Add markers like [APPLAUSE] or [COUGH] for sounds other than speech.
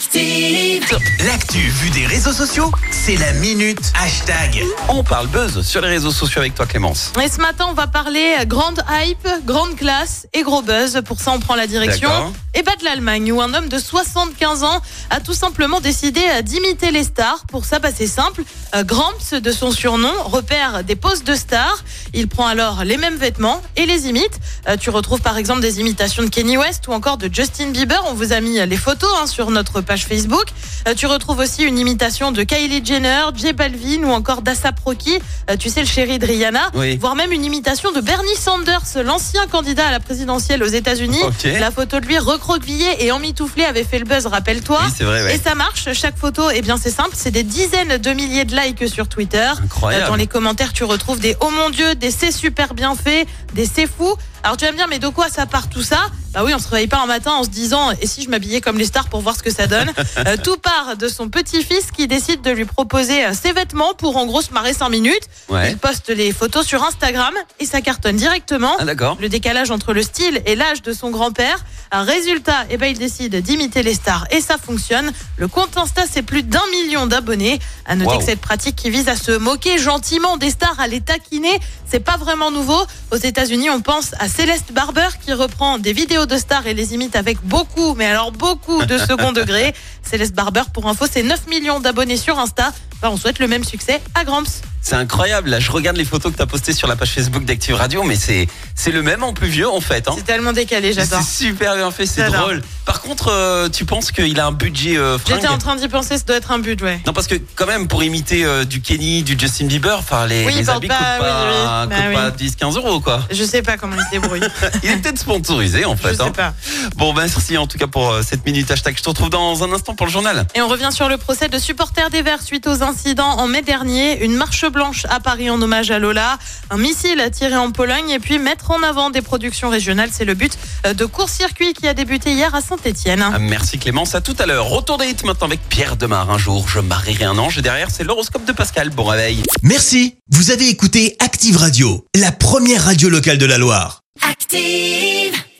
Active. L'actu vue des réseaux sociaux, c'est la minute hashtag. On parle buzz sur les réseaux sociaux avec toi Clémence. Et ce matin, on va parler grande hype, grande classe et gros buzz. Pour ça, on prend la direction et bas de l'Allemagne, où un homme de 75 ans a tout simplement décidé euh, d'imiter les stars. Pour ça, bah, c'est simple. Euh, Gramps, de son surnom, repère des poses de stars. Il prend alors les mêmes vêtements et les imite. Euh, tu retrouves par exemple des imitations de Kenny West ou encore de Justin Bieber. On vous a mis les photos hein, sur notre page Facebook. Euh, tu retrouves aussi une imitation de Kylie Jenner, J Balvin ou encore d'Asap Rocky. Euh, tu sais, le chéri de Rihanna. Oui. Voire même une imitation de Bernie Sanders, l'ancien candidat à la présidentielle aux États-Unis. La photo de lui recroquevillé et emmitouflé avait fait le buzz, rappelle-toi. Oui, ouais. Et ça marche. Chaque photo, eh bien, c'est simple. C'est des dizaines de milliers de likes sur Twitter. Incroyable. Euh, Dans les commentaires, tu retrouves des oh mon dieu, des c'est super bien fait, des c'est fou. Alors tu vas me dire, mais de quoi ça part tout ça Bah oui, on se réveille pas un matin en se disant, et si je m'habillais comme les stars pour voir ce que ça donne [LAUGHS] Euh, Tout part de son petit-fils qui décide de lui proposer euh, ses vêtements pour en gros se marrer 5 minutes. Ouais. Il poste les photos sur Instagram et ça cartonne directement. Ah d'accord. Le décalage entre le style et l'âge de son grand-père. Un résultat, eh ben, il décide d'imiter les stars et ça fonctionne. Le compte Insta, c'est plus d'un million d'abonnés. À noter Wow. que cette pratique qui vise à se moquer gentiment des stars, à les taquiner, c'est pas vraiment nouveau. Aux États-Unis, on pense à Céleste Barber qui reprend des vidéos de stars et les imite avec beaucoup, mais alors beaucoup de second degré. [LAUGHS] Céleste Barber, pour info, c'est 9 millions d'abonnés sur Insta. Ben, on souhaite le même succès à Gramps. C'est incroyable. Là, je regarde les photos que tu as postées sur la page Facebook d'Active Radio, mais c'est c'est le même en plus vieux en fait. hein. C'est tellement décalé, j'adore. C'est super bien fait, c'est drôle. Par contre, euh, tu penses qu'il a un budget euh, J'étais en train d'y penser, ça doit être un but, ouais. Non, parce que quand même, pour imiter euh, du Kenny, du Justin Bieber, enfin les, Oui, les habits pas- coûtent pas, oui, oui. Bah pas 10-15 euros quoi. Je sais pas comment il se débrouille. [LAUGHS] Il est peut-être sponsorisé en Je fait. sais hein. pas. Bon, ben merci en tout cas pour euh, cette minute hashtag. Je te retrouve dans un instant pour le journal. Et on revient sur le procès de supporters des Verts suite aux incidents en mai dernier. Une marche blanche à Paris en hommage à Lola. Un missile tiré en Pologne. Et puis mettre en avant des productions régionales. C'est le but euh, de court-circuit qui a débuté hier à Saint-Etienne. Ah, Merci Clémence, à tout à l'heure. Retour des hits maintenant avec Pierre Demar. Un jour, je marierai un ange et derrière, c'est l'horoscope de Pascal. Bon réveil. Merci, vous avez écouté Active Radio, la première radio locale de la Loire. Active.